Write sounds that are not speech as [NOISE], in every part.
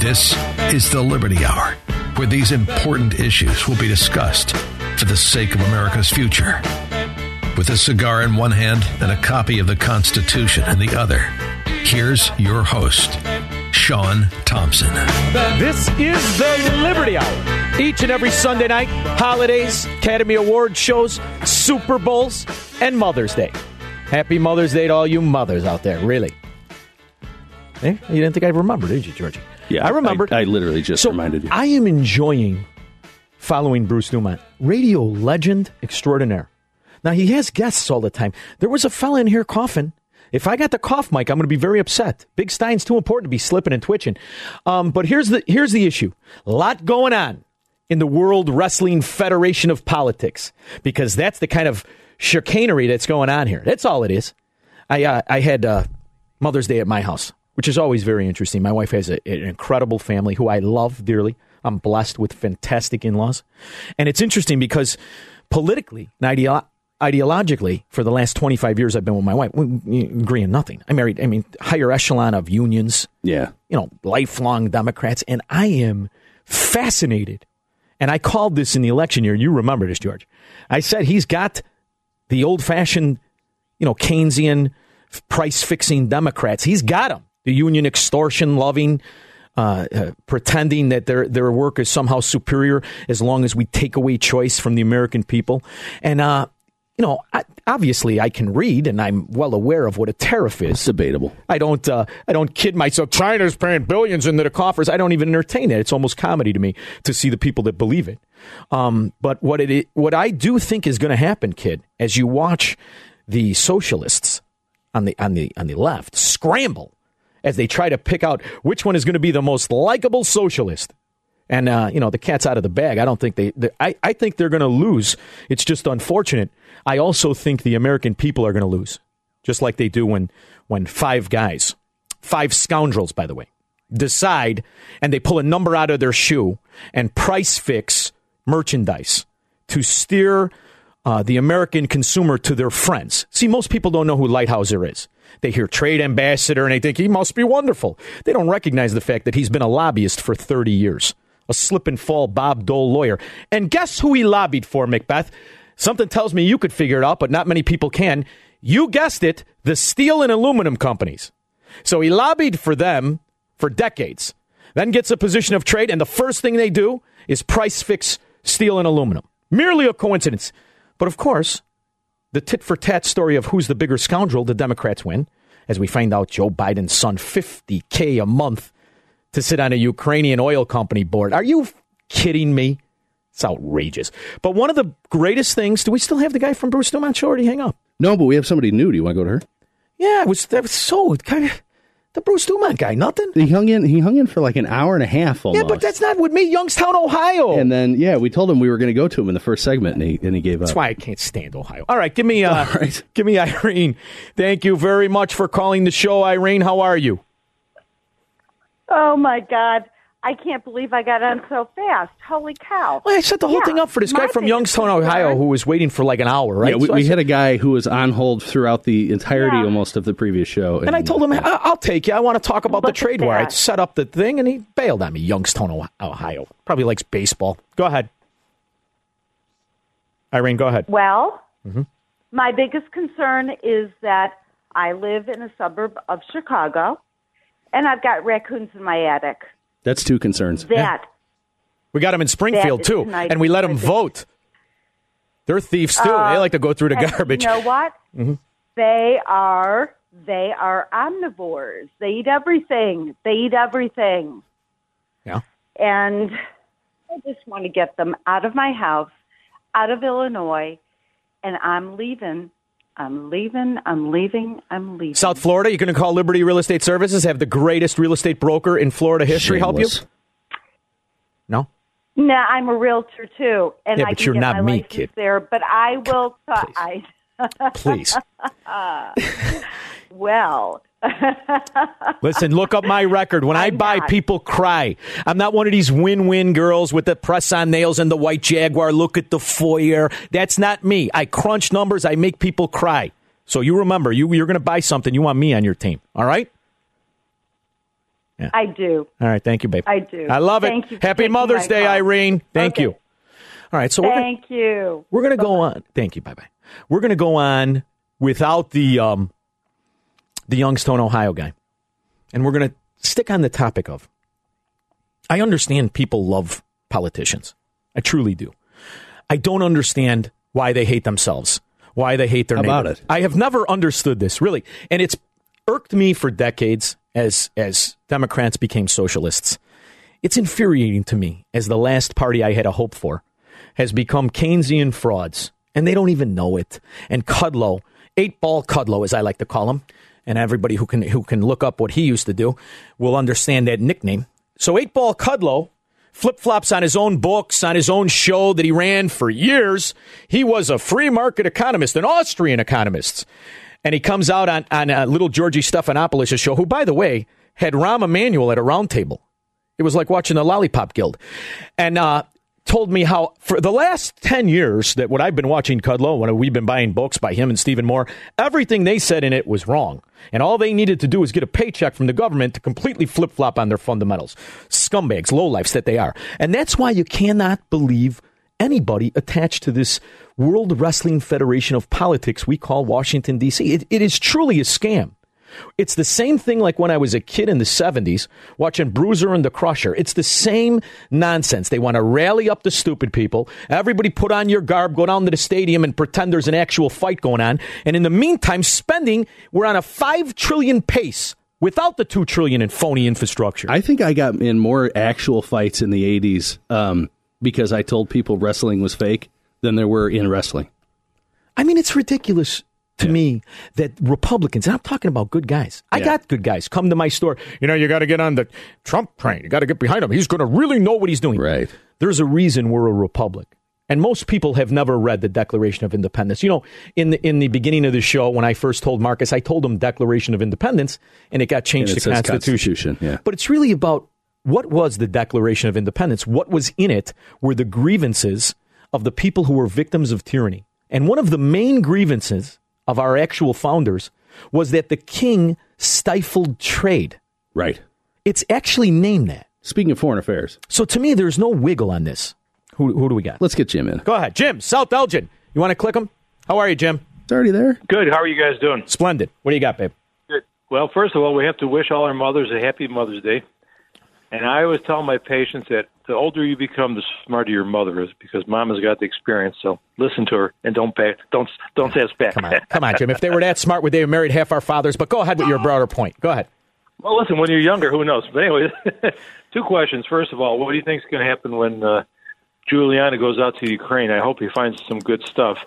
This is the Liberty Hour, where these important issues will be discussed for the sake of America's future. With a cigar in one hand and a copy of the Constitution in the other, here's your host, Sean Thompson. This is the Liberty Hour. Each and every Sunday night, holidays, Academy Award shows, Super Bowls, and Mother's Day. Happy Mother's Day to all you mothers out there, really. Eh? You didn't think I'd remember, did you, Georgie? Yeah, I remembered. I, I literally just so reminded you. I am enjoying following Bruce Dumont, radio legend extraordinaire. Now he has guests all the time. There was a fella in here coughing. If I got the cough mic, I'm going to be very upset. Big Stein's too important to be slipping and twitching. Um, but here's the here's the issue. A lot going on in the World Wrestling Federation of politics because that's the kind of chicanery that's going on here. That's all it is. I uh, I had uh, Mother's Day at my house, which is always very interesting. My wife has a, an incredible family who I love dearly. I'm blessed with fantastic in-laws, and it's interesting because politically and ideo- ideologically, for the last 25 years I've been with my wife, we, we agree on nothing. I married, I mean, higher echelon of unions, yeah. you know, lifelong Democrats, and I am fascinated. And I called this in the election year. You remember this, George? I said he's got the old-fashioned, you know, Keynesian price-fixing Democrats. He's got them. The union extortion-loving, uh, uh, pretending that their their work is somehow superior as long as we take away choice from the American people. And uh, you know, I, obviously, I can read, and I'm well aware of what a tariff is. It's debatable. I don't. Uh, I don't kid myself. China's paying billions into the coffers. I don't even entertain it. It's almost comedy to me to see the people that believe it. Um, but what it what I do think is going to happen, kid, as you watch the socialists on the on the on the left scramble as they try to pick out which one is going to be the most likable socialist. And uh, you know the cat's out of the bag. I don't think they. they I I think they're going to lose. It's just unfortunate. I also think the American people are going to lose, just like they do when when five guys, five scoundrels, by the way, decide and they pull a number out of their shoe and price fix merchandise to steer uh, the American consumer to their friends. See, most people don't know who Lighthizer is. They hear trade ambassador and they think he must be wonderful. They don't recognize the fact that he's been a lobbyist for 30 years, a slip and fall Bob Dole lawyer. And guess who he lobbied for, Macbeth? Something tells me you could figure it out, but not many people can. You guessed it, the steel and aluminum companies. So he lobbied for them for decades, then gets a position of trade, and the first thing they do is price fix steel and aluminum. Merely a coincidence. But of course, the tit for tat story of who's the bigger scoundrel, the Democrats win, as we find out Joe Biden's son 50K a month to sit on a Ukrainian oil company board. Are you kidding me? It's outrageous. But one of the greatest things, do we still have the guy from Bruce Dumont show did hang up? No, but we have somebody new. Do you want to go to her? Yeah, it was that was so kind of the Bruce Dumont guy, nothing. He hung in. He hung in for like an hour and a half almost. Yeah, but that's not with me, Youngstown, Ohio. And then yeah, we told him we were going to go to him in the first segment, and he and he gave That's up. why I can't stand Ohio. All right, give me uh, All [LAUGHS] right. give me Irene. Thank you very much for calling the show, Irene. How are you? Oh my God. I can't believe I got on so fast. Holy cow. Well, I set the whole Yeah, thing up for this guy my from Youngstown, Ohio, who was waiting for like an hour, right? Yeah, we, So we said- had a guy who was on hold throughout the entirety Yeah. almost of the previous show, and I told him, I- I'll take you. I want to talk about the Look at trade war. I set up the thing, and he bailed on me. Youngstown, Oh- Ohio. Probably likes baseball. Go ahead. Irene, go ahead. Well, Mm-hmm. my biggest concern is that I live in a suburb of Chicago and I've got raccoons in my attic. That's two concerns. That We got them in Springfield too, and we let them vote. They're thieves too. Uh, they like to go through the garbage. You know what? Mm-hmm. They are they are omnivores. They eat everything. They eat everything. Yeah. And I just want to get them out of my house, out of Illinois, and I'm leaving. I'm leaving. I'm leaving. I'm leaving. South Florida, you're going to call Liberty Real Estate Services, have the greatest real estate broker in Florida history help you? Shameless. No? No, I'm a realtor too, and Yeah, I but can you're get not my me, license kid. there. But I will. Please. I [LAUGHS] Please. [LAUGHS] well. [LAUGHS] Listen, look up my record. When I I'm buy, not. people cry. I'm not one of these win win girls with the press on nails and the white Jaguar. Look at the foyer. That's not me. I crunch numbers, I make people cry. So you remember, you, you're going to buy something, you want me on your team. All right? Yeah. I do. All right. Thank you, babe. I do. I love it. Thank it. you Happy Mother's Day, call. Irene. Thank Okay. you. All right. So we're gonna, Thank you. we're going to go on. Thank you. Bye bye. We're going to go on without the um, the Youngstown, Ohio guy, and we're going to stick on the topic of. I understand people love politicians. I truly do. I don't understand why they hate themselves, why they hate their about neighbor. it? I have never understood this really, and it's irked me for decades as as Democrats became socialists. It's infuriating to me as the last party I had a hope for has become Keynesian frauds, and they don't even know it. And Kudlow, eight ball Kudlow, as I like to call him, and everybody who can who can look up what he used to do will understand that nickname. So eight ball Kudlow flip flops on his own books, on his own show that he ran for years. He was a free market economist, an Austrian economist. And he comes out on, on uh, little Georgie Stephanopoulos' show, who, by the way, had Rahm Emanuel at a roundtable. It was like watching the Lollipop Guild. And uh, told me how, for the last 10 years that what I've been watching Kudlow, when we've been buying books by him and Stephen Moore, everything they said in it was wrong. And all they needed to do was get a paycheck from the government to completely flip flop on their fundamentals. Scumbags, lowlifes that they are. And that's why you cannot believe anybody attached to this World Wrestling Federation of politics we call Washington, D.C. It, it is truly a scam. It's the same thing like when I was a kid in the 70s watching Bruiser and the Crusher. It's the same nonsense. They want to rally up the stupid people. Everybody put on your garb, go down to the stadium and pretend there's an actual fight going on. And in the meantime, spending, we're on a 5 trillion pace without the 2 trillion in phony infrastructure. I think I got in more actual fights in the 80s um, because I told people wrestling was fake than there were in wrestling. I mean, it's ridiculous to me that Republicans, and I'm talking about good guys. I Yeah. got good guys. Come to my store. You know, you got to get on the Trump train. You got to get behind him. He's going to really know what he's doing. Right. There's a reason we're a republic. And most people have never read the Declaration of Independence. You know, in the in the beginning of the show, when I first told Marcus, I told him Declaration of Independence, and it got changed it to Constitution. Constitution, yeah. But it's really about what was the Declaration of Independence? What was in it were the grievances of the people who were victims of tyranny. And one of the main grievances of our actual founders was that the king stifled trade. Right. It's actually named that. Speaking of foreign affairs, So to me, there's no wiggle on this. Who, who do we got? let's get Jim in. Go ahead. Jim, South Elgin. You want to click him? How are you, Jim? It's already there. Good. How are you guys doing? Splendid. What do you got, babe? Good. Well, first of all, we have to wish all our mothers a happy Mother's Day. And I always tell my patients that the older you become, the smarter your mother is because mom has got the experience. So listen to her and don't back, don't don't say it's back. Come on. Come on, Jim. If they were that smart, would they have married half our fathers? But go ahead with your broader point. Go ahead. well, listen, when you're younger, who knows? But anyway, [LAUGHS] two questions. First of all, what do you think is going to happen when uh, Giuliani goes out to Ukraine? I hope he finds some good stuff.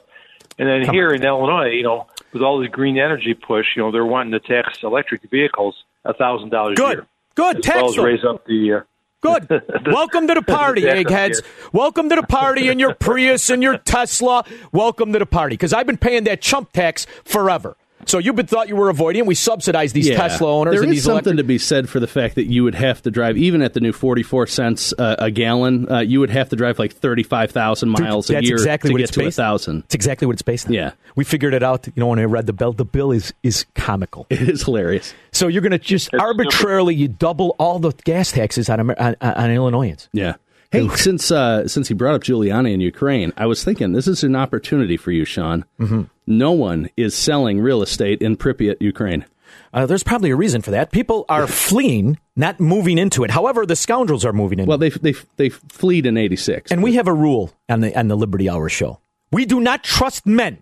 And then Come here in Illinois, you know, with all the green energy push, you know, they're wanting to tax electric vehicles a thousand dollars a Good. year. Good. as Tax well as raise up the. Uh, Good. [LAUGHS] Welcome to the party, eggheads. Welcome to the party in your Prius and your Tesla. Welcome to the party. Because I've been paying that chump tax forever. So you've been thought you were avoiding. We subsidize these Tesla owners There and is these something electric- to be said for the fact that you would have to drive, even at the new 44 cents uh, a gallon, uh, you would have to drive like 35,000 Dude, miles a year exactly to what get it's to a based on. 1,000. It's exactly what it's based on. Yeah. We figured it out. You know, when I read the bill, the bill is is comical. It is hilarious. So you're going to just arbitrarily you double all the gas taxes on Amer- on, on Illinoisans. Yeah. Hey, since uh, since he brought up Giuliani in Ukraine, I was thinking this is an opportunity for you, Sean. Mm-hmm. No one is selling real estate in Pripyat, Ukraine. Uh, there's probably a reason for that. People are [LAUGHS] fleeing, not moving into it. However, the scoundrels are moving in. Well, they they they fleed in '86, and we have a rule on the on the Liberty Hour show. We do not trust men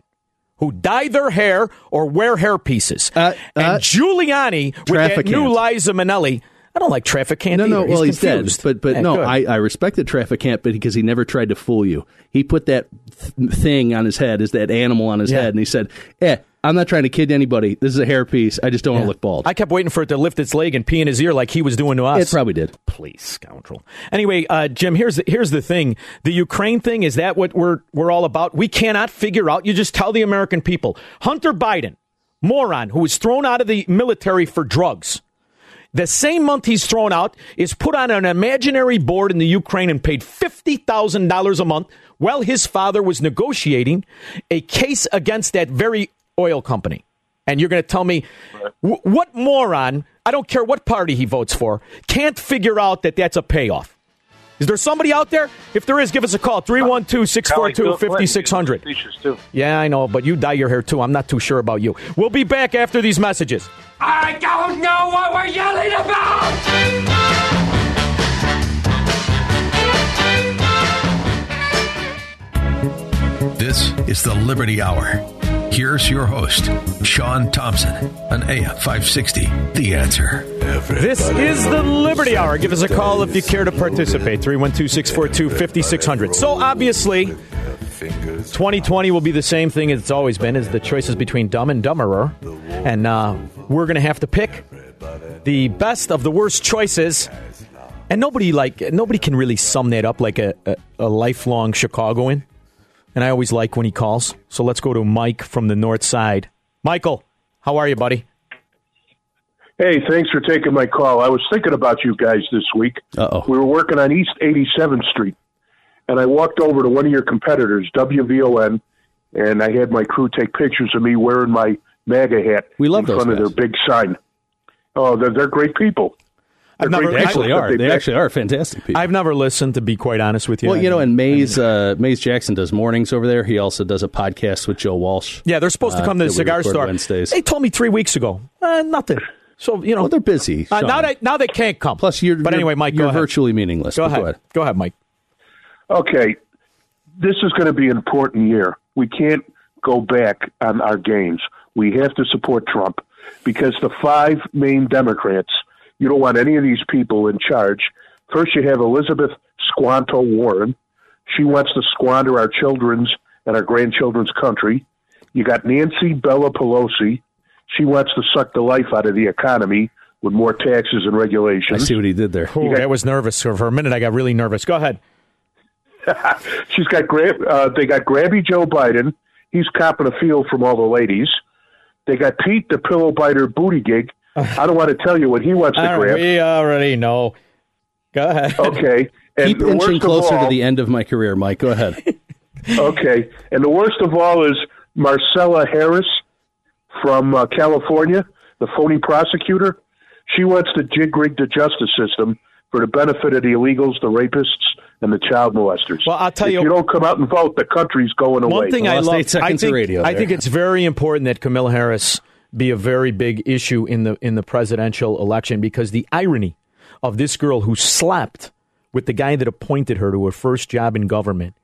who dye their hair or wear hair pieces. Uh, and uh, Giuliani with that new Liza Minnelli. I don't like Traficant No, no. either. Well, he's, confused. dead. But but Yeah, no, good. I, I respected Traficant, but because he never tried to fool you. He put that th- thing on his head, is that animal on his Yeah. head, and he said, "Eh, I'm not trying to kid anybody. This is a hairpiece. I just don't want to look bald." I kept waiting for it to lift its leg and pee in his ear like he was doing to us. it probably did. Please, scoundrel. Anyway, uh, Jim, here's the, here's the thing: the Ukraine thing is that what we're we're all about. We cannot figure out. You just tell the American people. Hunter Biden, moron, who was thrown out of the military for drugs. The same month he's thrown out is put on an imaginary board in the Ukraine and paid fifty thousand dollars a month while his father was negotiating a case against that very oil company. And you're going to tell me wh- what moron? I don't care what party he votes for. Can't figure out that that's a payoff. Is there somebody out there? If there is, give us a call 312 642 5600. Yeah, I know, but you dye your hair too. I'm not too sure about you. We'll be back after these messages. I don't know what we're yelling about! This is the Liberty Hour. Here's your host, Sean Thompson, on AM 560. The answer. This is the Liberty Hour. Give us a call if you care to participate. 312 642 5600. So, obviously, 2020 will be the same thing as it's always been is the choices between dumb and dumberer. And uh, we're going to have to pick the best of the worst choices. And nobody like nobody can really sum that up like a, a, a lifelong Chicagoan. And I always like when he calls. So let's go to Mike from the north side. Michael, how are you, buddy? Hey, thanks for taking my call. I was thinking about you guys this week. Uh-oh. We were working on East 87th Street, and I walked over to one of your competitors, WVON, and I had my crew take pictures of me wearing my MAGA hat We love in front of their big sign. Oh, they're, they're great people. I've They're never- great They actually but are. They back- actually are fantastic people. I've never listened, to be quite honest with you. well, I you know, and Maze uh, Maze Jackson does mornings over there. He also does a podcast with Joe Walsh. Yeah, they're supposed to uh, come to the cigar store. Wednesdays. They told me three weeks ago. Uh, nothing. So you know Well, they're busy. uh, Sean. now they now they can't come. Plus, you're. But you're- anyway, Mike, you're go ahead. virtually meaningless. Go but ahead. Go ahead, Mike. Okay, this is going to be an important year. We can't go back on our games. We have to support Trump because the five main Democrats, you don't want any of these people in charge. First, you have Elizabeth Squanto Warren. She wants to squander our children's and our grandchildren's country. You got Nancy Bella Pelosi. She wants to suck the life out of the economy with more taxes and regulations. I see what he did there. Ooh, that was nervous. For a minute, I got really nervous. Go ahead. [LAUGHS] She's got Gra- uh, they got Grabby Joe Biden. He's copping a feel from all the ladies. They got Pete the pillow biter booty gig. I don't want to tell you what he wants to All right, grab. we already know. Go ahead. Okay, and Keep inching closer all, to the end of my career, Mike. Go ahead. [LAUGHS] Okay, and the worst of all is Marcella Harris from uh, California, the phony prosecutor. She wants to jig rig the justice system for the benefit of the illegals, the rapists, and the child molesters. Well, I'll tell if you- you don't come out and vote, the country's going away. One thing I Lost love. I think, radio I think it's very important that Kamala Harris be a very big issue in the in the presidential election because the irony of this girl who slept with the guy that appointed her to her first job in government.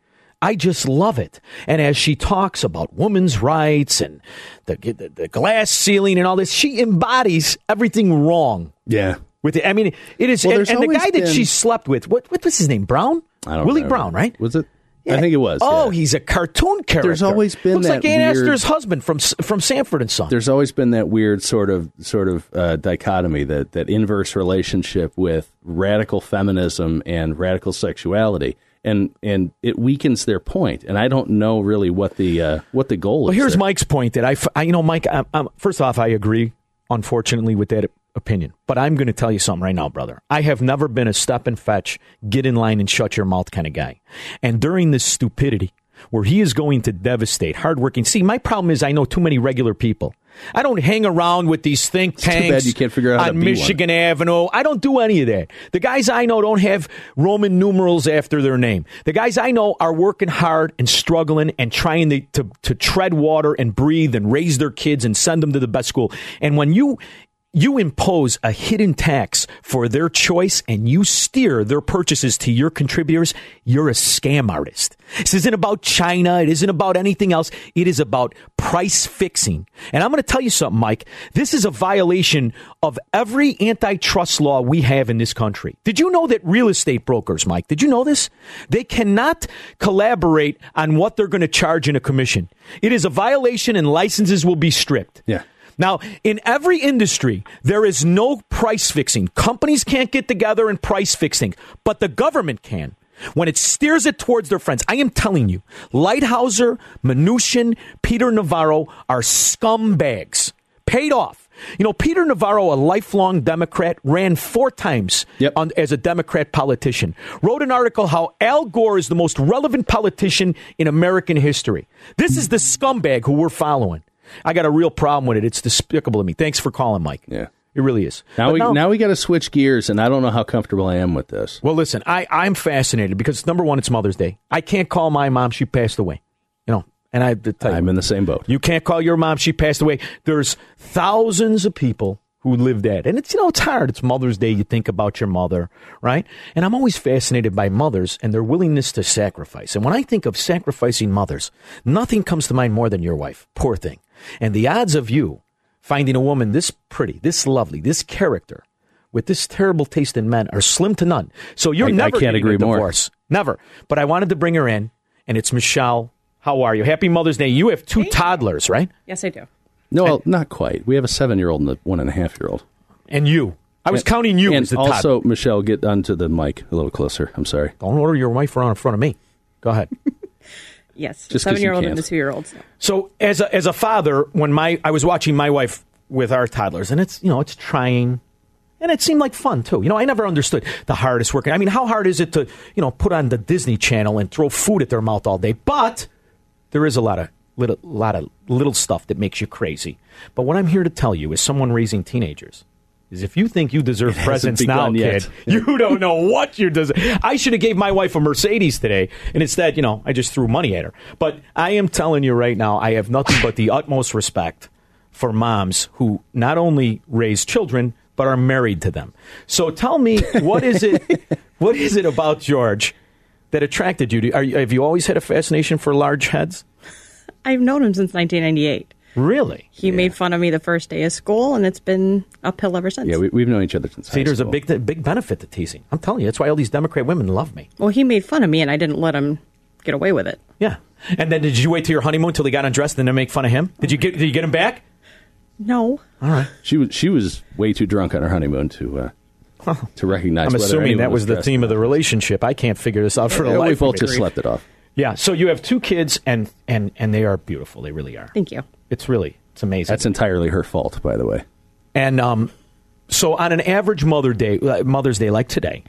I just love it. And as she talks about women's rights and the, the, the glass ceiling and all this, she embodies everything wrong Yeah. with it. I mean, it is. Well, and and the guy that she slept with, what, what was his name? Brown? I don't Willie remember. Brown, right? Was it? I think it was. Oh, yeah. he's a cartoon character. There's always been looks like that Ann weird- Esther's husband from from Sanford and Son. There's always been that weird sort of sort of uh, dichotomy that that inverse relationship with radical feminism and radical sexuality, and and it weakens their point. And I don't know really what the uh, what the goal is. Well, is. here's there. Mike's point that I, I- you know, Mike. I'm, I'm, first off, I agree, unfortunately, with that opinion. But I'm going to tell you something right now, brother. I have never been a step and fetch, get in line and shut your mouth kind of guy. And during this stupidity where he is going to devastate hardworking. See, my problem is I know too many regular people. I don't hang around with these think tanks you can't figure out on be one. Michigan Avenue. I don't do any of that. The guys I know don't have Roman numerals after their name. The guys I know are working hard and struggling and trying to, to, to tread water and breathe and raise their kids and send them to the best school. And when you you impose a hidden tax for their choice and you steer their purchases to your contributors, you're a scam artist. This isn't about China. It isn't about anything else. It is about price fixing. And I'm going to tell you something, Mike. This is a violation of every antitrust law we have in this country. Did you know that real estate brokers, Mike, did you know this? They cannot collaborate on what they're going to charge in a commission. It is a violation and licenses will be stripped. Yeah. Now, in every industry, there is no price fixing. Companies can't get together and price fixing, but the government can. When it steers it towards their friends, I am telling you, Lighthizer, Mnuchin, Peter Navarro are scumbags. Paid off. You know, Peter Navarro, a lifelong Democrat, ran four times on, as a Democrat politician. Wrote an article how Al Gore is the most relevant politician in American history. This is the scumbag who we're following. I got a real problem with it. It's despicable to me. Thanks for calling, Mike. Yeah. It really is. Now But we no- now we got to switch gears, and I don't know how comfortable I am with this. Well, listen, I, I'm fascinated because number one, it's Mother's Day. I can't call my mom; she passed away. You know, and I to tell you, I'm in the same boat. you can't call your mom; she passed away. There's thousands of people who live that, and it's you know it's hard. It's Mother's Day. You think about your mother, right? And I'm always fascinated by mothers and their willingness to sacrifice. And when I think of sacrificing mothers, nothing comes to mind more than your wife. Poor thing. And the odds of you finding a woman this pretty, this lovely, this character. With this terrible taste in men are slim to none. So you're I- I never can't getting agree a more. divorce. Never. But I wanted to bring her in, and it's Michelle. How are you? Happy Mother's Day. You have two toddlers, right? Yes, I do. No, well, not quite. We have a seven-year-old and a one and a half-year-old. And you. I was And- counting you And as the also, Michelle, get onto the mic a little closer. I'm sorry. Don't order your wife around in front of me. Go ahead. [LAUGHS] Yes, Just seven year old and the two year old. So as a, as a father, when my I was watching my wife with our toddlers, and it's you know it's trying, and it seemed like fun too. You know, I never understood the hardest working. I mean, how hard is it to you know put on the Disney Channel and throw food at their mouth all day? But there is a lot of little lot of little stuff that makes you crazy. But what I'm here to tell you is someone raising teenagers. Is if you think you deserve It presents now, yet. kid, you [LAUGHS] don't know what you deserve. I should have gave my wife a Mercedes today, and instead, you know, I just threw money at her. But I am telling you right now, I have nothing but the [LAUGHS] utmost respect for moms who not only raise children but are married to them. So tell me, what is it? [LAUGHS] what is it about George that attracted you? To, are you have you always had a fascination for large heads? I've known him since 1998. Really? He made fun of me the first day of school, and it's been uphill ever since. Yeah, we, we've known each other since See, high there's a big big benefit to teasing. I'm telling you, that's why all these Democrat women love me. well, he made fun of me, and I didn't let him get away with it. Yeah. And then did you wait till your honeymoon till he got undressed and then make fun of him? Did you get did you get him back? No. All right. She was she was way too drunk on her honeymoon to uh, to recognize. I'm assuming that was the theme of the relationship. I can't figure this out for not. the life we of both me. just slept it off. Yeah. So you have two kids and and and they are beautiful. They really are. Thank you. It's really it's amazing. That's entirely her fault, by the way. And um, so on an average Mother Day, uh, Mother's Day like today,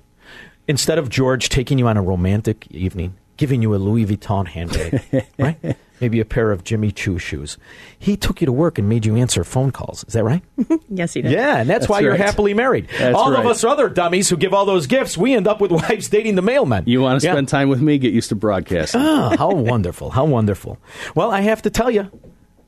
instead of George taking you on a romantic evening, giving you a Louis Vuitton handbag, [LAUGHS] right? Maybe a pair of Jimmy Choo shoes, he took you to work and made you answer phone calls. Is that right? [LAUGHS] Yes, he did. Yeah, and that's, That's why you're happily married. That's All right. of us other dummies who give all those gifts, we end up with [LAUGHS] wives dating the mailman. You want to Yeah. spend time with me? Get used to broadcasting. Ah, how wonderful. How wonderful. Well, I have to tell you,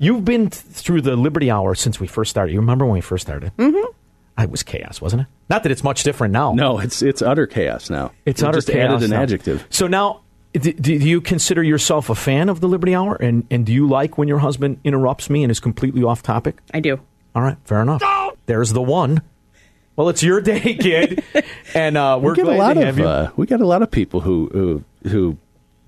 you've been th- through the Liberty Hour since we first started. You remember when we first started? Mm-hmm. It was chaos, wasn't it? Not that it's much different now. No, it's it's utter chaos now. It's We utter just chaos added an now. adjective. So now, do, do you consider yourself a fan of the Liberty Hour? And, and do you like when your husband interrupts me and is completely off topic? I do. All right, fair enough. There's the one. Well, it's your day, kid, [LAUGHS] and uh, we're we get glad a lot to have of you. uh, we got a lot of people who who who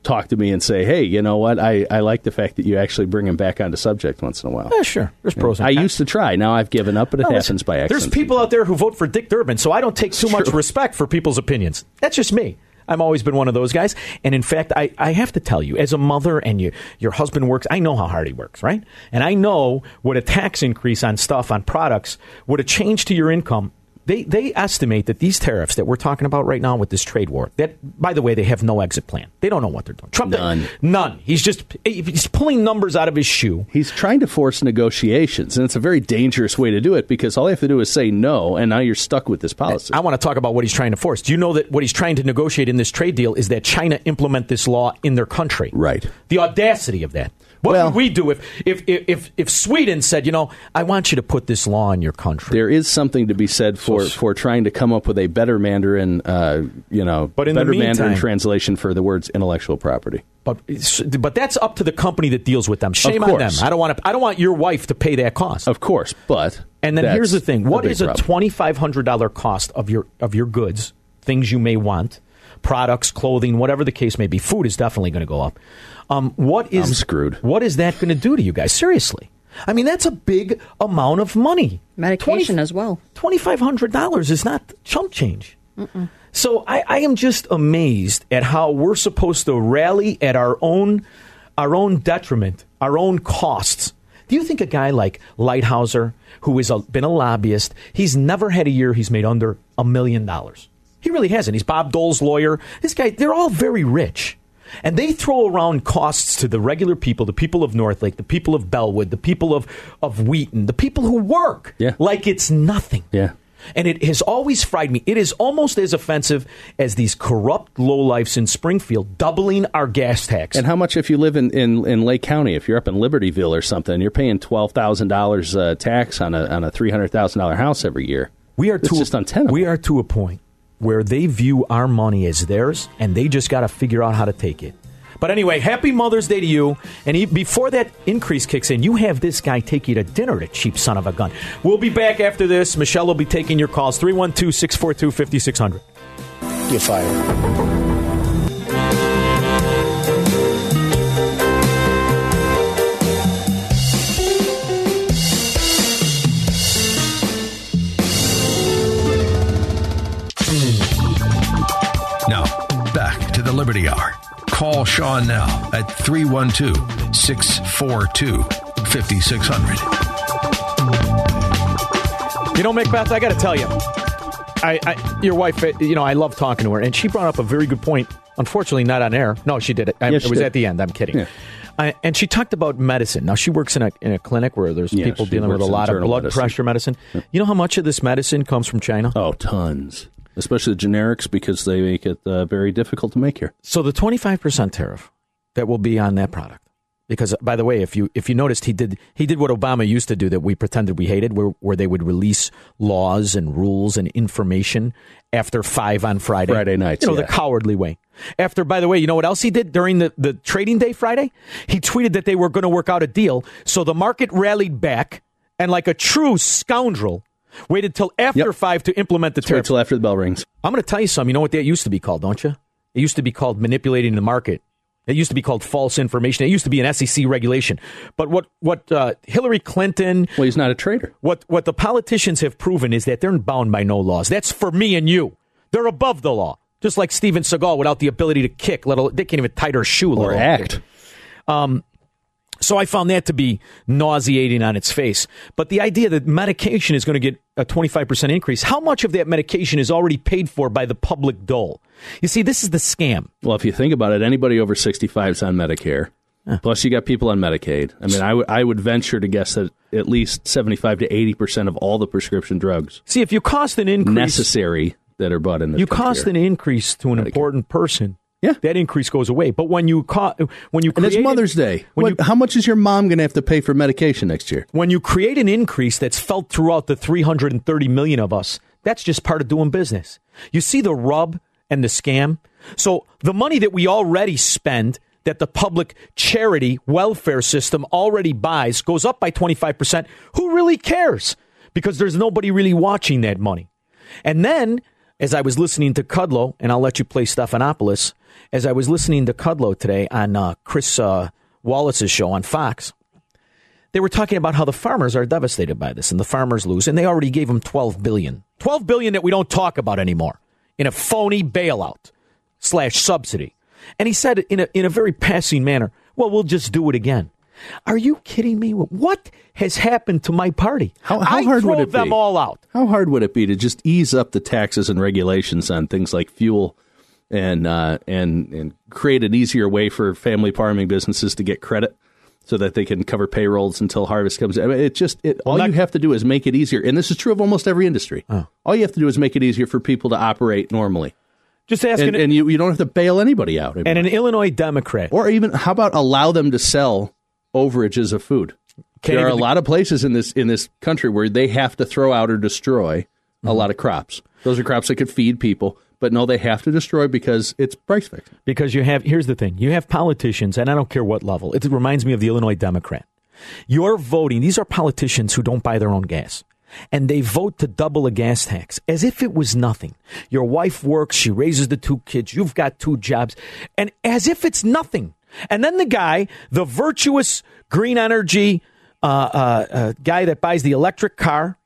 talk to me and say, "Hey, you know what? I, I like the fact that you actually bring him back onto subject once in a while." yeah, sure. There's pros. and I used to try. Now I've given up, but it No, happens by accident. There's people out there who vote for Dick Durbin, so I don't take too much respect for people's opinions. That's just me. I've always been one of those guys. And in fact, I, I have to tell you, as a mother and you, your husband works, I know how hard he works, right? And I know what a tax increase on stuff, on products, what a change to your income they they estimate that these tariffs that we're talking about right now with this trade war. That, by the way, they have no exit plan. They don't know what they're doing. Trump, None. none. He's just he's pulling numbers out of his shoe. He's trying to force negotiations, and it's a very dangerous way to do it because all you have to do is say no, and now you're stuck with this policy. I want to talk about what he's trying to force. Do you know that what he's trying to negotiate in this trade deal is that China implement this law in their country? Right. The audacity of that. What Well- would we do if, if, if, if, Sweden said, you know, I want you to put this law in your country? There is something to be said for, for trying to come up with a better Mandarin, uh, you know, But in better Mandarin translation for the words intellectual property. But but that's up to the company that deals with them. Shame on them. I don't want to. I don't want your wife to pay that cost. Of course, but And then here's the thing: what is a twenty five hundred dollar cost of your of your goods, things you may want, products, clothing, whatever the case may be? Food is definitely going to go up. Um, what is I'm screwed. What is that going to do to you guys? Seriously, I mean that's a big amount of money. Medication as well. Twenty five hundred dollars is not chump change. So I, I am just amazed at how we're supposed to rally at our own our own detriment, our own costs. Do you think a guy like Lighthizer, who has been a lobbyist, he's never had a year he's made under a million dollars? He really hasn't. He's Bob Dole's lawyer. This guy, they're all very rich. And they throw around costs to the regular people, the people of Northlake, the people of Bellwood, the people of, of Wheaton, the people who work, Yeah. like it's nothing. Yeah. And it has always fried me. It is almost as offensive as these corrupt lowlifes in Springfield doubling our gas tax. And how much if you live in, in, in Lake County, if you're up in Libertyville or something, you're paying twelve thousand dollars uh, tax on a on a three hundred thousand dollar house every year. we are It's to just untenable. we are to a point where they view our money as theirs, and they just got to figure out how to take it. But anyway, happy Mother's Day to you. And he, before that increase kicks in, you have this guy take you to dinner, the cheap son of a gun. We'll be back after this. Michelle will be taking your calls 312 642 5600. You're fired. Liberty Hour. Call Sean now at 312 642 5600. You know, Macbeth, I got to tell you, I, I, your wife, uh, you know, I love talking to her, and she brought up a very good point. Unfortunately, not on air. No, she did it. I, Yeah, it was did. at the end. I'm kidding. Yeah. I, and she talked about medicine. Now she works in a in a clinic where there's Yeah, people dealing with a lot of blood medicine. pressure medicine. You know how much of this medicine comes from China? Oh, tons. Especially the generics because they make it uh, very difficult to make here. So the 25% tariff that will be on that product. Because by the way, if you if you noticed he did he did what Obama used to do that we pretended we hated where where they would release laws and rules and information after 5 on Friday. Friday nights, You know yeah. the cowardly way. After by the way, you know what else he did during the the trading day Friday? He tweeted that they were going to work out a deal, so the market rallied back and like a true scoundrel waited till after Yep. 5 to implement the tariff. till after the bell rings. I'm going to tell you something. You know what that used to be called, don't you? It used to be called manipulating the market. It used to be called false information. It used to be an SEC regulation. But what what uh, Hillary Clinton, Well, he's not a trader. what what the politicians have proven is that they're bound by no laws. That's for me and you. They're above the law. Just like Steven Seagal, without the ability to kick, let alone, they can't even tie their shoe Or act. kick. So I found that to be nauseating on its face. But the idea that medication is going to get a 25% increase, how much of that medication is already paid for by the public dole? You see, this is the scam. Well, if you think about it, anybody over 65 is on Medicare. Plus, you got people on Medicaid. I mean, I would- venture to guess that at least 75 to 80% of all the prescription drugs See, if you cost an increase, necessary that are bought in you cost are- an increase to an important person. Yeah. that increase goes away. But when you co- when you And it's Mother's Day. when What, you how much is your mom going to have to pay for medication next year? when you create an increase that's felt throughout the 330 million of us, that's just part of doing business. You see the rub and the scam? So the money that we already spend that the public charity welfare system already buys goes up by 25%. Who really cares? Because there's nobody really watching that money. And then, as I was listening to Kudlow, and I'll let you play Stephanopoulos, as I was listening to Kudlow today on uh, Chris uh, Wallace's show on Fox, they were talking about how the farmers are devastated by this and the farmers lose and they already gave them 12 billion. 12 billion that we don't talk about anymore in a phony bailout slash subsidy. And he said in a, in a very passing manner well we'll just do it again Are you kidding me? What has happened to my party? How, how I hard would it them be? all out. How hard would it be to just ease up the taxes and regulations on things like fuel, and uh, and and create an easier way for family farming businesses to get credit? So that they can cover payrolls until harvest comes. I mean, it just it, all you have to do is make it easier, and this is true of almost every industry. All you have to do is make it easier for people to operate normally, Just asking. and, and you, you don't have to bail anybody out. and an Illinois Democrat. or even how about allow them to sell overages of food? Can't there are a lot of places in this in this country where they have to throw out or destroy Mm-hmm. a lot of crops. Those are crops that could feed people, but no, they have to destroy because it's price fixed. because you have here's the thing you have politicians and i don't care what level it reminds me of the illinois democrat you're voting these are politicians who don't buy their own gas and they vote to double a gas tax as if it was nothing your wife works she raises the two kids you've got two jobs and as if it's nothing and then the guy the virtuous green energy uh, uh, uh, guy that buys the electric car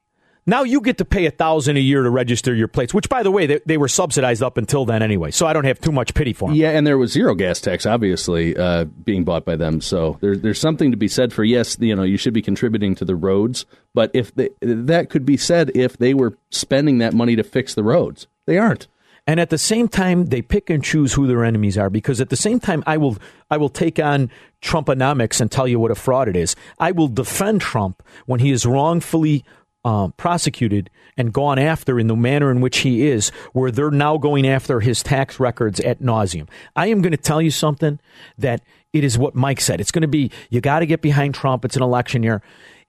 now you get to pay a thousand a year to register your plates, which, by the way, they, they were subsidized up until then anyway. So I don't have too much pity for them. Yeah, and there was zero gas tax, obviously, uh, being bought by them. So there's there's something to be said for yes, you know, you should be contributing to the roads, but if they, that could be said if they were spending that money to fix the roads, they aren't. And at the same time, they pick and choose who their enemies are because at the same time, I will I will take on Trumponomics and tell you what a fraud it is. I will defend Trump when he is wrongfully uh, prosecuted and gone after in the manner in which he is, where they're now going after his tax records at nauseum. I am going to tell you something that it is what Mike said. It's going to be you got to get behind Trump. It's an election year.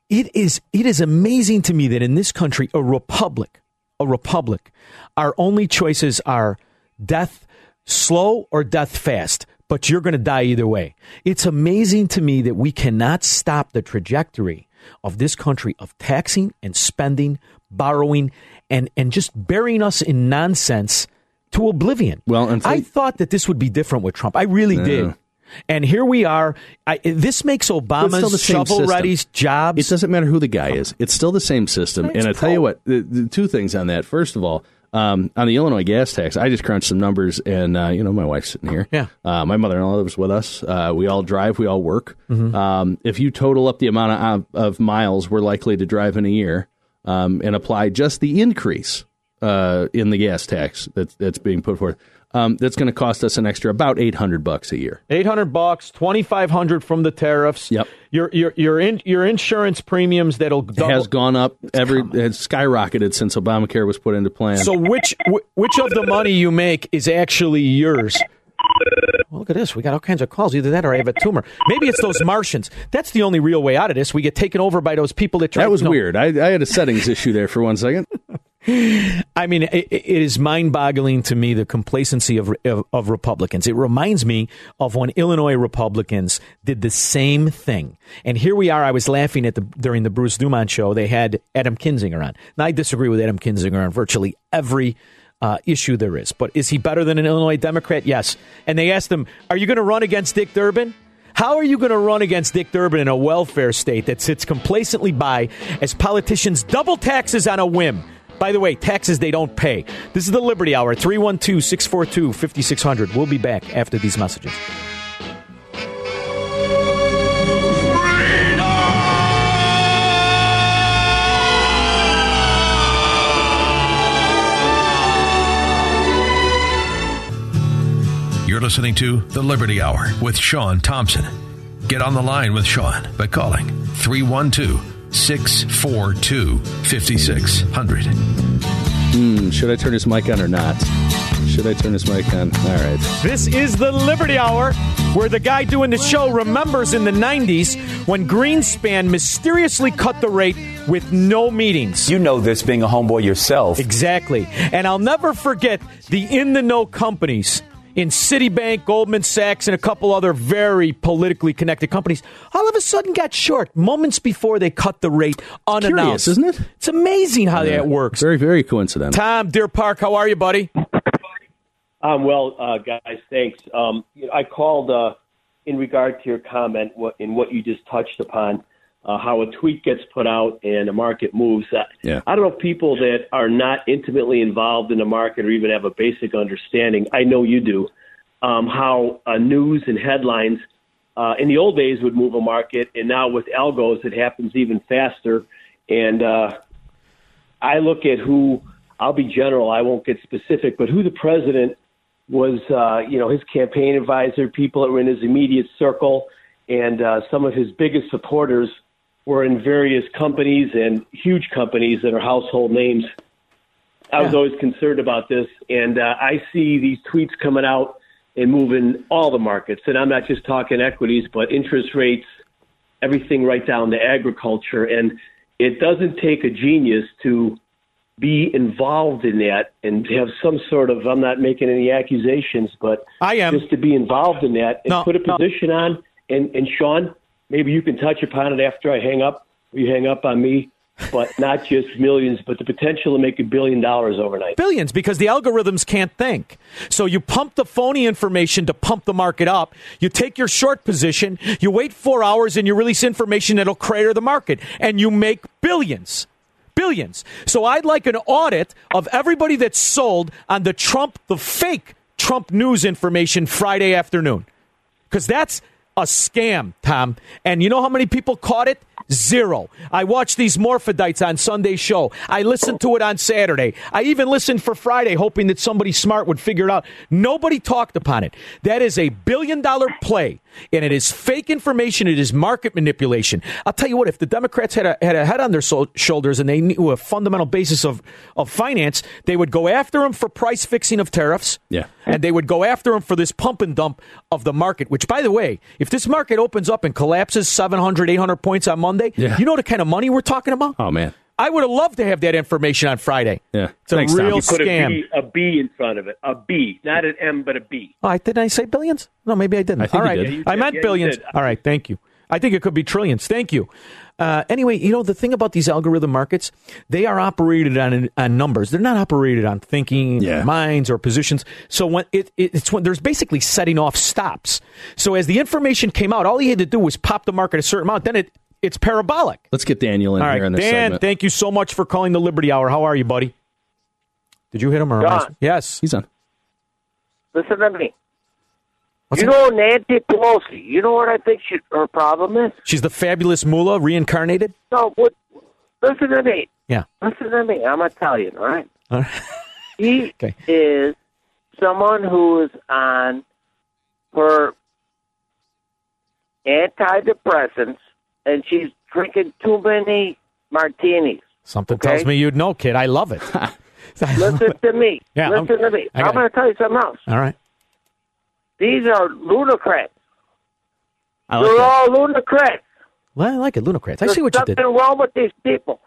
It is it is amazing to me that in this country, a republic, a republic, our only choices are death slow or death fast. But you're going to die either way. It's amazing to me that we cannot stop the trajectory of this country of taxing and spending, borrowing, and, and just burying us in nonsense to oblivion. Well, I thought that this would be different with Trump. I really No. did. And here we are. I, this makes But it's still Obama's shovel ready jobs. It doesn't matter who the guy is. It's still the same system. And I tell you what, the, the two things on that. First of all, um, on the Illinois gas tax, I just crunched some numbers, and uh, you know my wife's sitting here. Yeah. Uh, my mother-in-law lives with us. Uh, we all drive. We all work. Mm-hmm. Um, if you total up the amount of, of miles we're likely to drive in a year, um, and apply just the increase uh, in the gas tax that's that's being put forth, um, that's going to cost us an extra about eight hundred bucks a year. Eight hundred bucks, twenty five hundred from the tariffs. Yep. Your your your in, your insurance premiums that'll double. has gone up every has skyrocketed since Obamacare was put into plan. So which which of the money you make is actually yours? Well, look at this. We got all kinds of calls. Either that or I have a tumor. Maybe it's those Martians. That's the only real way out of this. We get taken over by those people that try. that was no. weird. I, I had a settings issue there for one second. [LAUGHS] I mean, it, is mind-boggling to me the complacency of, of of Republicans. It reminds me of when Illinois Republicans did the same thing. And here we are. I was laughing at the during the Bruce Dumont show. They had Adam Kinzinger on. Now I disagree with Adam Kinzinger on virtually every uh, issue there is. But is he better than an Illinois Democrat? Yes. And they asked him, "Are you going to run against Dick Durbin?" How are you going to run against Dick Durbin in a welfare state that sits complacently by as politicians double taxes on a whim? By the way, taxes they don't pay. This is the Liberty Hour, 312 642 5600. We'll be back after these messages. You're listening to The Liberty Hour with Sean Thompson. Get on the line with Sean by calling 312 642 5600. Hmm, should I turn his mic on or not? Should I turn his mic on? All right. This is the Liberty Hour, where the guy doing the show remembers in the 90s when Greenspan mysteriously cut the rate with no meetings. You know this being a homeboy yourself. Exactly. And I'll never forget the in the know companies in Citibank, Goldman Sachs, and a couple other very politically connected companies all of a sudden got short moments before they cut the rate unannounced. Curious, isn't it? It's amazing how that works. Very, very coincidental. Tom, Deer Park, how are you, buddy? Um, well, uh, guys, thanks. Um, you know, I called uh, in regard to your comment what, in what you just touched upon, uh, how a tweet gets put out and the market moves. Uh, Yeah. I don't know if people that are not intimately involved in the market or even have a basic understanding. I know you do. Um, how uh, news and headlines uh, in the old days would move a market, and now with algos, it happens even faster. And uh, I look at who I'll be general, I won't get specific, but who the president was, uh, you know, his campaign advisor, people that were in his immediate circle, and uh, some of his biggest supporters were in various companies and huge companies that are household names. I was always concerned about this, and uh, I see these tweets coming out and moving all the markets. And I'm not just talking equities, but interest rates, everything right down to agriculture. And it doesn't take a genius to be involved in that and to have some sort of I'm not making any accusations, but I am just to be involved in that and No, put a no. position on and, and Sean, maybe you can touch upon it after I hang up. You hang up on me, but [LAUGHS] not just millions, but the potential to make a billion dollars overnight. Billions because the algorithms can't think. So you pump the phony information to pump the market up. You take your short position, you wait four hours, and you release information that'll crater the market, and you make billions. Billions. So I'd like an audit of everybody that's sold on the Trump, the fake Trump news information Friday afternoon. Because that's a scam, Tom. And you know how many people caught it? Zero. I watched these Morphodites on Sunday's show. I listened to it on Saturday. I even listened for Friday, hoping that somebody smart would figure it out. Nobody talked upon it. That is a billion dollar play, and it is fake information. It is market manipulation. I'll tell you what, if the Democrats had a, had a head on their so- shoulders and they knew a fundamental basis of, of finance, they would go after them for price fixing of tariffs Yeah. and they would go after him for this pump and dump of the market which by the way if this market opens up and collapses 700 800 points on monday Yeah. you know the kind of money we're talking about Oh man. I would have loved to have that information on friday Yeah. it's a Thanks, Tom. real You Put a scam B, a B in front of it. A B, not an M, but a B. oh, I, did i say billions no maybe i didn't I think all you did. Yeah, you i meant Yeah, billions all right thank you i think it could be trillions thank you uh, anyway, you know the thing about these algorithm markets, they are operated on on numbers. They're not operated on thinking, Yeah. minds, or positions. So when it, it, it's when there's basically setting off stops. So as the information came out, all he had to do was pop the market a certain amount. Then it it's parabolic. Let's get Daniel in All here right, in this Dan, segment. thank you so much for calling the Liberty Hour. How are you, buddy? Did you hit him or am John. Yes, He's on. Listen to me. What's you know Nancy Pelosi. You know what I think she, her problem is? she's the fabulous Moolah reincarnated. No, what? Listen to me. Yeah. Listen to me. I'm Italian, all right? All right. [LAUGHS] He [LAUGHS] Okay. is someone who is on her antidepressants, and she's drinking too many martinis. Something Okay. tells me you'd know, kid. I love it. [LAUGHS] Listen to me. Yeah, I'm- Listen to me. I got I'm going to tell you something else. All right. These are ludicrous. I like They're that. all ludicrous. Well, I like it, Lunacrats. I see what you something did. wrong with these people.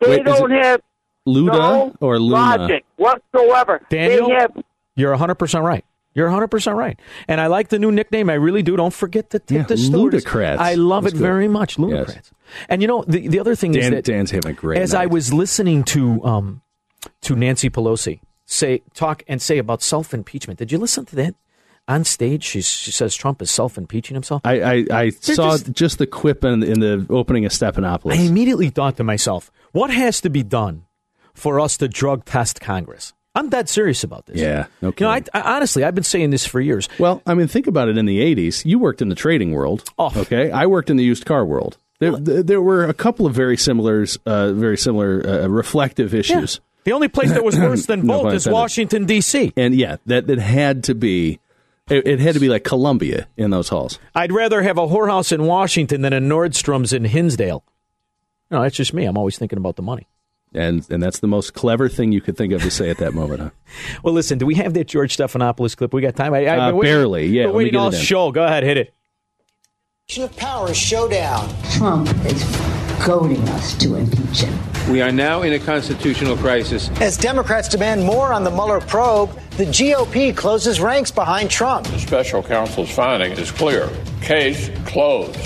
They Wait, don't have Luda no or Luna? logic whatsoever. Daniel? They have You're 100% right. You're 100% right. And I like the new nickname. I really do. Don't forget to tip Yeah, the stewardess. Ludocrats. I love That's it good. very much, Lunacrats. Yes. And you know, the, the other thing is that Dan's having a great as I was listening to um, to Nancy Pelosi say talk and say about self impeachment, did you listen to that on stage? She, she says Trump is self impeaching himself. I, I, I saw just- just, the quip in, in the opening of Stephanopoulos. I immediately thought to myself, what has to be done for us to drug test Congress? I'm dead serious about this. yeah, no You know, I. I, honestly, I've been saying this for years. Well, I mean, think about it. In the '80s, you worked in the trading world. Oh. Okay, I worked in the used car world. There, there there were a couple of very similar, uh, very similar uh, reflective issues. The only place that was [COUGHS] worse than No both is. Washington D.C. And yeah, that that had to be. It, it had to be like Colombia in those halls. I'd rather have a whorehouse in Washington than a Nordstrom's in Hinsdale. No, that's just me. I'm always thinking about the money. And and that's the most clever thing you could think of to say at that moment. Huh? [LAUGHS] Well, listen, do we have that George Stephanopoulos clip? We got time. I, I've Uh, been waiting- barely, yeah, been let me waiting get all show. Go ahead, hit it. of powers showdown. Trump is goading us to impeach him. We are now in a constitutional crisis. As Democrats demand more on the Mueller probe, the GOP closes ranks behind Trump. The special counsel's finding is clear. Case closed.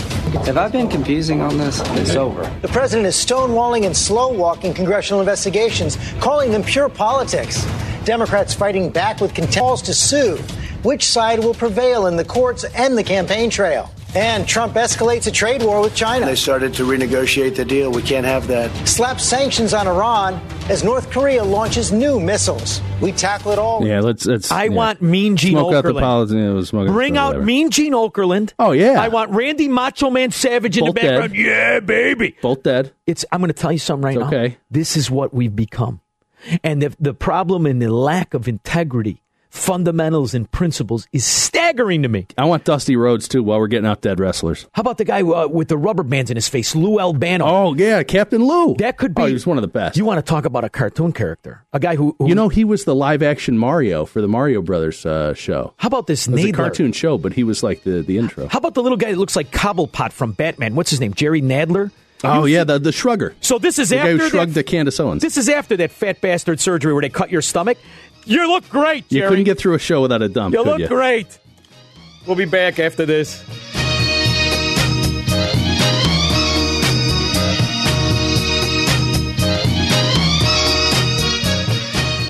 Have I been confusing on this? It's over. The president is stonewalling and slow walking congressional investigations, calling them pure politics. Democrats fighting back with contempt calls to sue. Which side will prevail in the courts and the campaign trail? And Trump escalates a trade war with China. They started to renegotiate the deal. We can't have that. Slap sanctions on Iran as North Korea launches new missiles. We tackle it all. Yeah, let's. let's I yeah. want Mean Gene smoke out the Okerlund. politics. Yeah, smoke Bring out whatever. Mean Gene Okerlund. Oh, yeah. I want Randy Macho Man Savage in Both the background. dead. Yeah, baby. Both dead. It's. I'm going to tell you something right It's now. okay. This is what we've become, and the the problem and the lack of integrity, fundamentals, and principles is staggering to me. I want Dusty Rhodes too. While we're getting out dead wrestlers. How about the guy uh, with the rubber bands in his face, Lou Albano? Oh yeah, Captain Lou. That could be. Oh, he was one of the best. You want to talk about a cartoon character, a guy who, who You know, he was the live action Mario for the Mario Brothers uh, show. How about this It was a cartoon show, but he was like the, the intro. How about the little guy that looks like Cobblepot from Batman? What's his name? Jerry Nadler. Oh yeah, the the shrugger. So this is the guy after who shrugged that, the Candace Owens. This is after that fat bastard surgery where they cut your stomach. You look great, you couldn't get through a show without a dump. You could look you? great. We'll be back after this.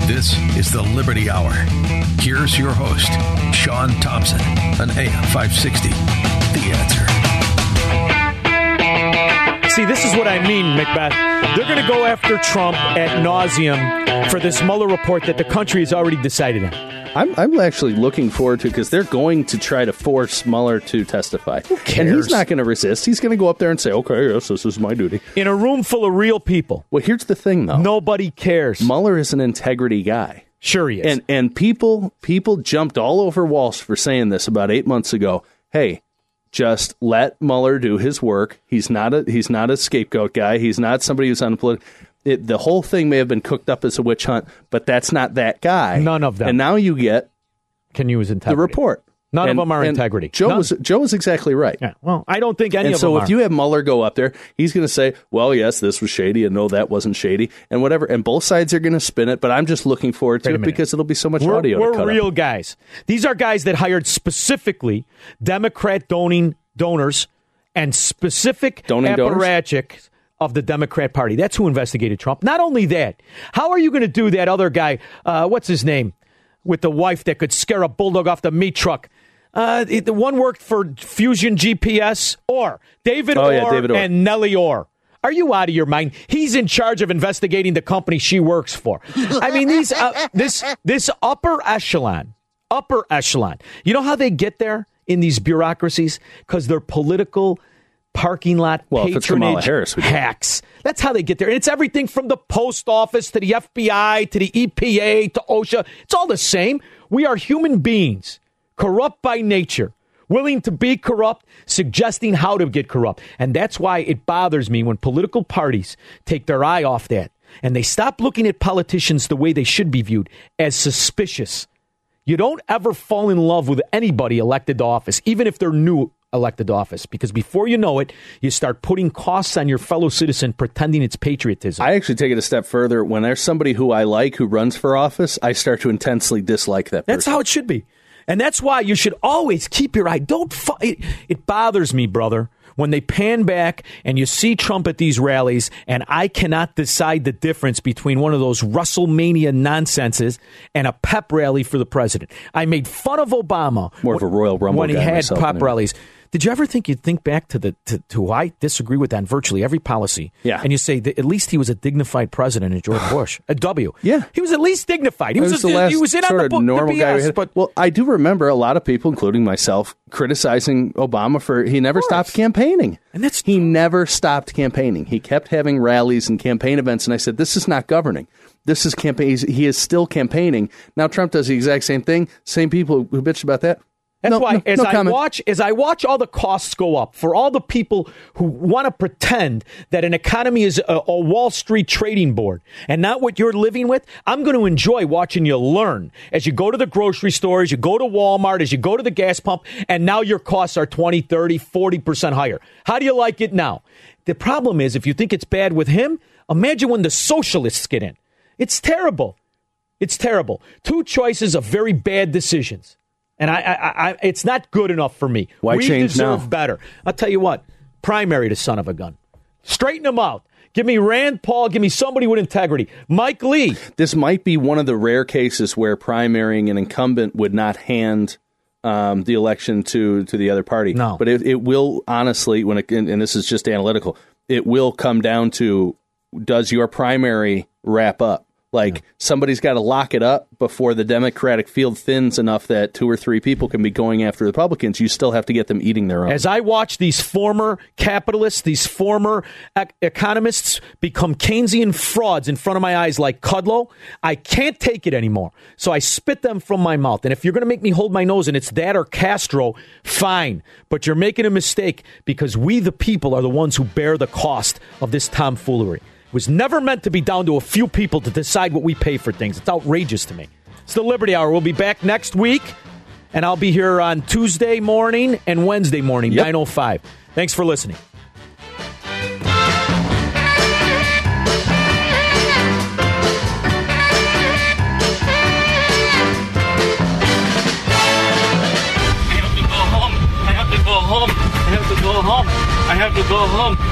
This is the Liberty Hour. Here's your host, Sean Thompson, on AM 560. The answer. See, this is what I mean, Macbeth. They're going to go after Trump at nauseum for this Mueller report that the country has already decided on. I'm, I'm actually looking forward to because they're going to try to force Mueller to testify. And cares? he's not going to resist. He's going to go up there and say, okay, yes, this is my duty. In a room full of real people. Well, here's the thing, though. Nobody cares. Mueller is an integrity guy. Sure he is. And and people people jumped all over Walsh for saying this about eight months ago. Hey, just let Mueller do his work. He's not a he's not a scapegoat guy. He's not somebody who's on the. It, the whole thing may have been cooked up as a witch hunt, but that's not that guy. None of them. And now you get Can you use integrity. the report. None And- of them are integrity. Joe None. was Joe was exactly right. Yeah. Well, I don't think any and of so them So if you have Mueller go up there, he's going to say, "Well, yes, this was shady," and no, that wasn't shady, and whatever. And both sides are going to spin it. But I'm just looking forward to Wait it minute. because it'll be so much we're, audio. we're cut up. real guys. These are guys that hired specifically Democrat doning donors and specific Doning donors? of the Democrat Party. That's who investigated Trump. Not only that, how are you going to do that other guy? Uh, what's his name? With the wife that could scare a bulldog off the meat truck. Uh, the one worked for Fusion GPS or David Oh, Ohr yeah, David Ohr. and Nellie Ohr. Are you out of your mind? He's in charge of investigating the company she works for. I mean, these uh, this this upper echelon, upper echelon. You know how they get there in these bureaucracies because they're political parking lot Well, if it's Kamala patronage Harris, hacks. That's how they get there. And it's everything from the post office to the FBI to the EPA to OSHA. It's all the same. We are human beings, corrupt by nature, willing to be corrupt, suggesting how to get corrupt. And that's why it bothers me when political parties take their eye off that and they stop looking at politicians the way they should be viewed as suspicious. You don't ever fall in love with anybody elected to office, even if they're new elected to office, because before you know it, you start putting costs on your fellow citizen pretending it's patriotism. I actually take it a step further. When there's somebody who I like who runs for office, I start to intensely dislike that person. That's how it should be. And that's why you should always keep your eye. Don't. Fu- it, it bothers me, brother, when they pan back and you see Trump at these rallies, and I cannot decide the difference between one of those WrestleMania nonsenses and a pep rally for the president. I made fun of Obama More of a Royal Rumble when he had pep anyway. rallies. Did you ever think you'd think back to the to, to who I disagree with on virtually every policy? Yeah. and you say that at least he was a dignified president, [SIGHS] at George Bush, a W. Yeah. he was at least dignified. He was, was a- the last he was in on sort the of book, the normal guy we but well, I do remember a lot of people, including myself, criticizing Obama for he never stopped campaigning. And that's he never stopped campaigning. He kept having rallies and campaign events, and I said, "This is not governing. This is campaign. He is still campaigning now. Trump does the exact same thing. Same people who bitch about that. That's No, why, no, as no I comment. watch, as I watch all the costs go up for all the people who want to pretend that an economy is a, a Wall Street trading board and not what you're living with, I'm going to enjoy watching you learn as you go to the grocery store, as you go to Walmart, as you go to the gas pump, and now your costs are 20, 30, 40% higher. How do you like it now? The problem is, if you think it's bad with him, imagine when the socialists get in. It's terrible. It's terrible. Two choices of very bad decisions. And I, I, I it's not good enough for me. Why we change deserve now? better. I'll tell you what. Primary the son of a gun. Straighten him out. Give me Rand Paul. Give me somebody with integrity. Mike Lee. This might be one of the rare cases where primarying an incumbent would not hand um, the election to to the other party. No. but it, it will honestly when it, and, and this is just analytical. It will come down to does your primary wrap up? Like somebody's got to lock it up before the Democratic field thins enough that two or three people can be going after Republicans. You still have to get them eating their own. As I watch these former capitalists, these former ec- economists become Keynesian frauds in front of my eyes like Kudlow, I can't take it anymore. So I spit them from my mouth. And if you're going to make me hold my nose and it's that or Castro, fine. But you're making a mistake because we, the people, are the ones who bear the cost of this tomfoolery. It was never meant to be down to a few people to decide what we pay for things. It's outrageous to me. It's the Liberty Hour. We'll be back next week, and I'll be here on Tuesday morning and Wednesday morning, 9.05. Thanks for listening. I have to go home.